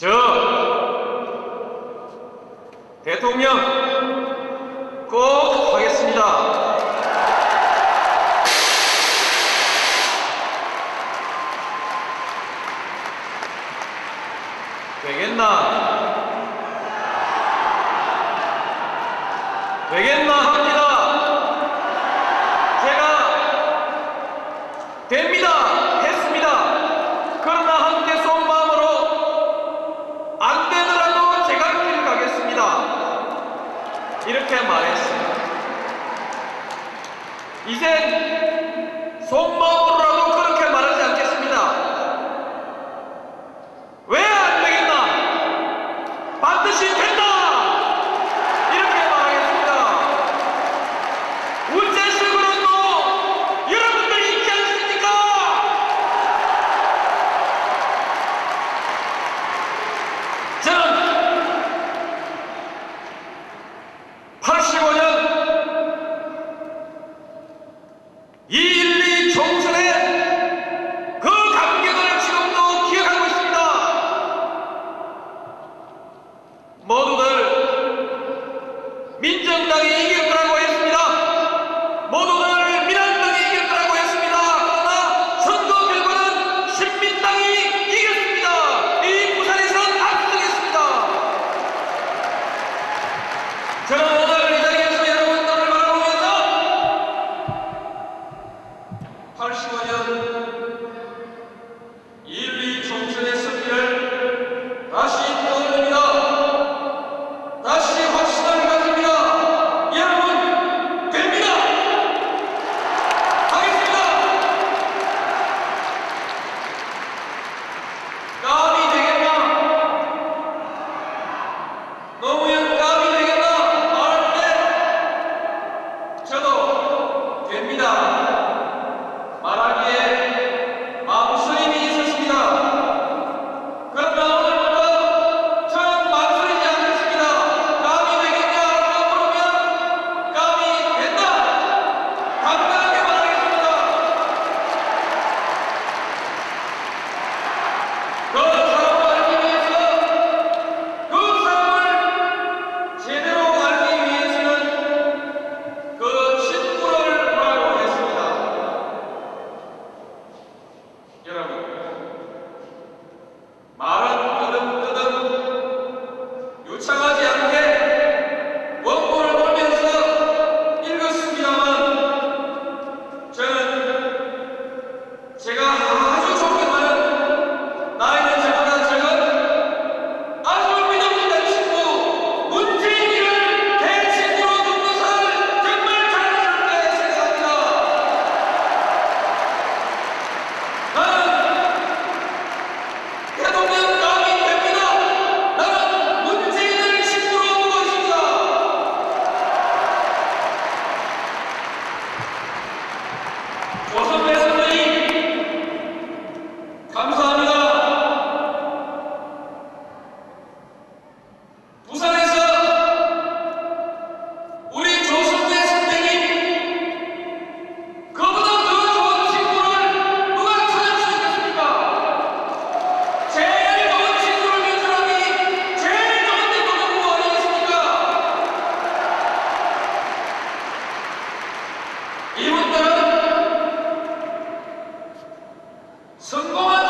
저 대통령 꼭 하겠습니다. 되겠나? 되겠나 합니다. 제가 됩니다. 했습니다. 그러나 함께 쏜 마음으로 안 되더라도 제가 길 가겠습니다. 이렇게 말했습니다. 이 成功了。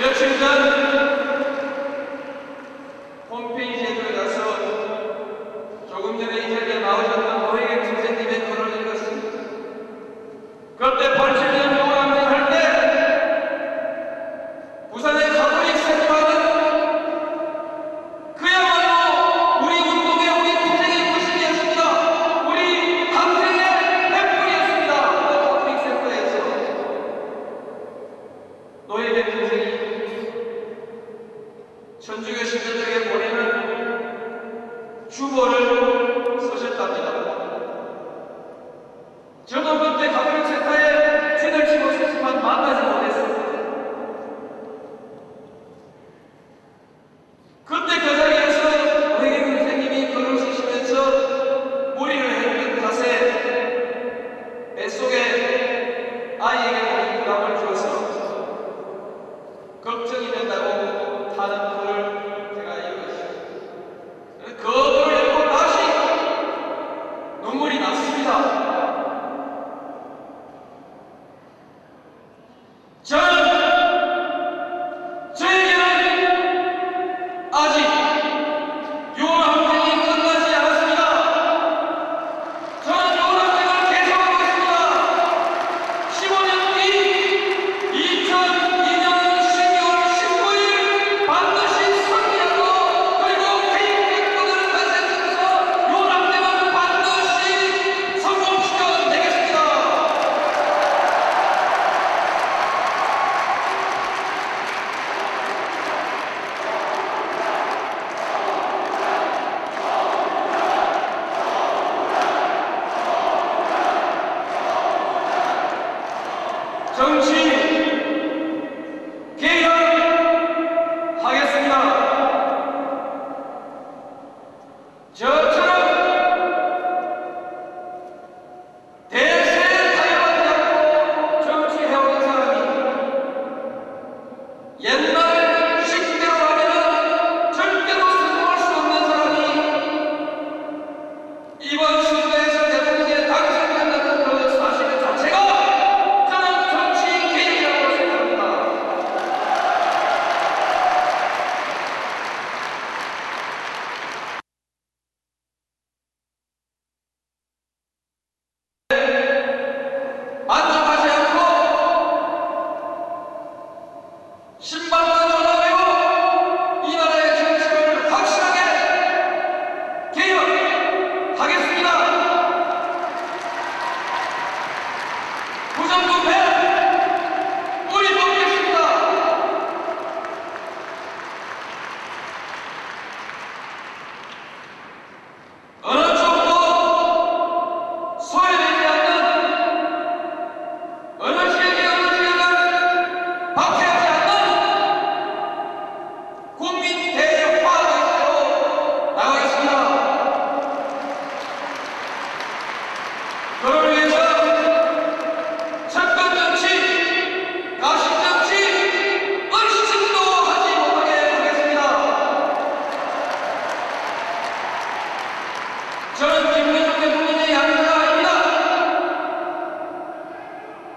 Göçünden Pompei'ye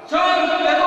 Turn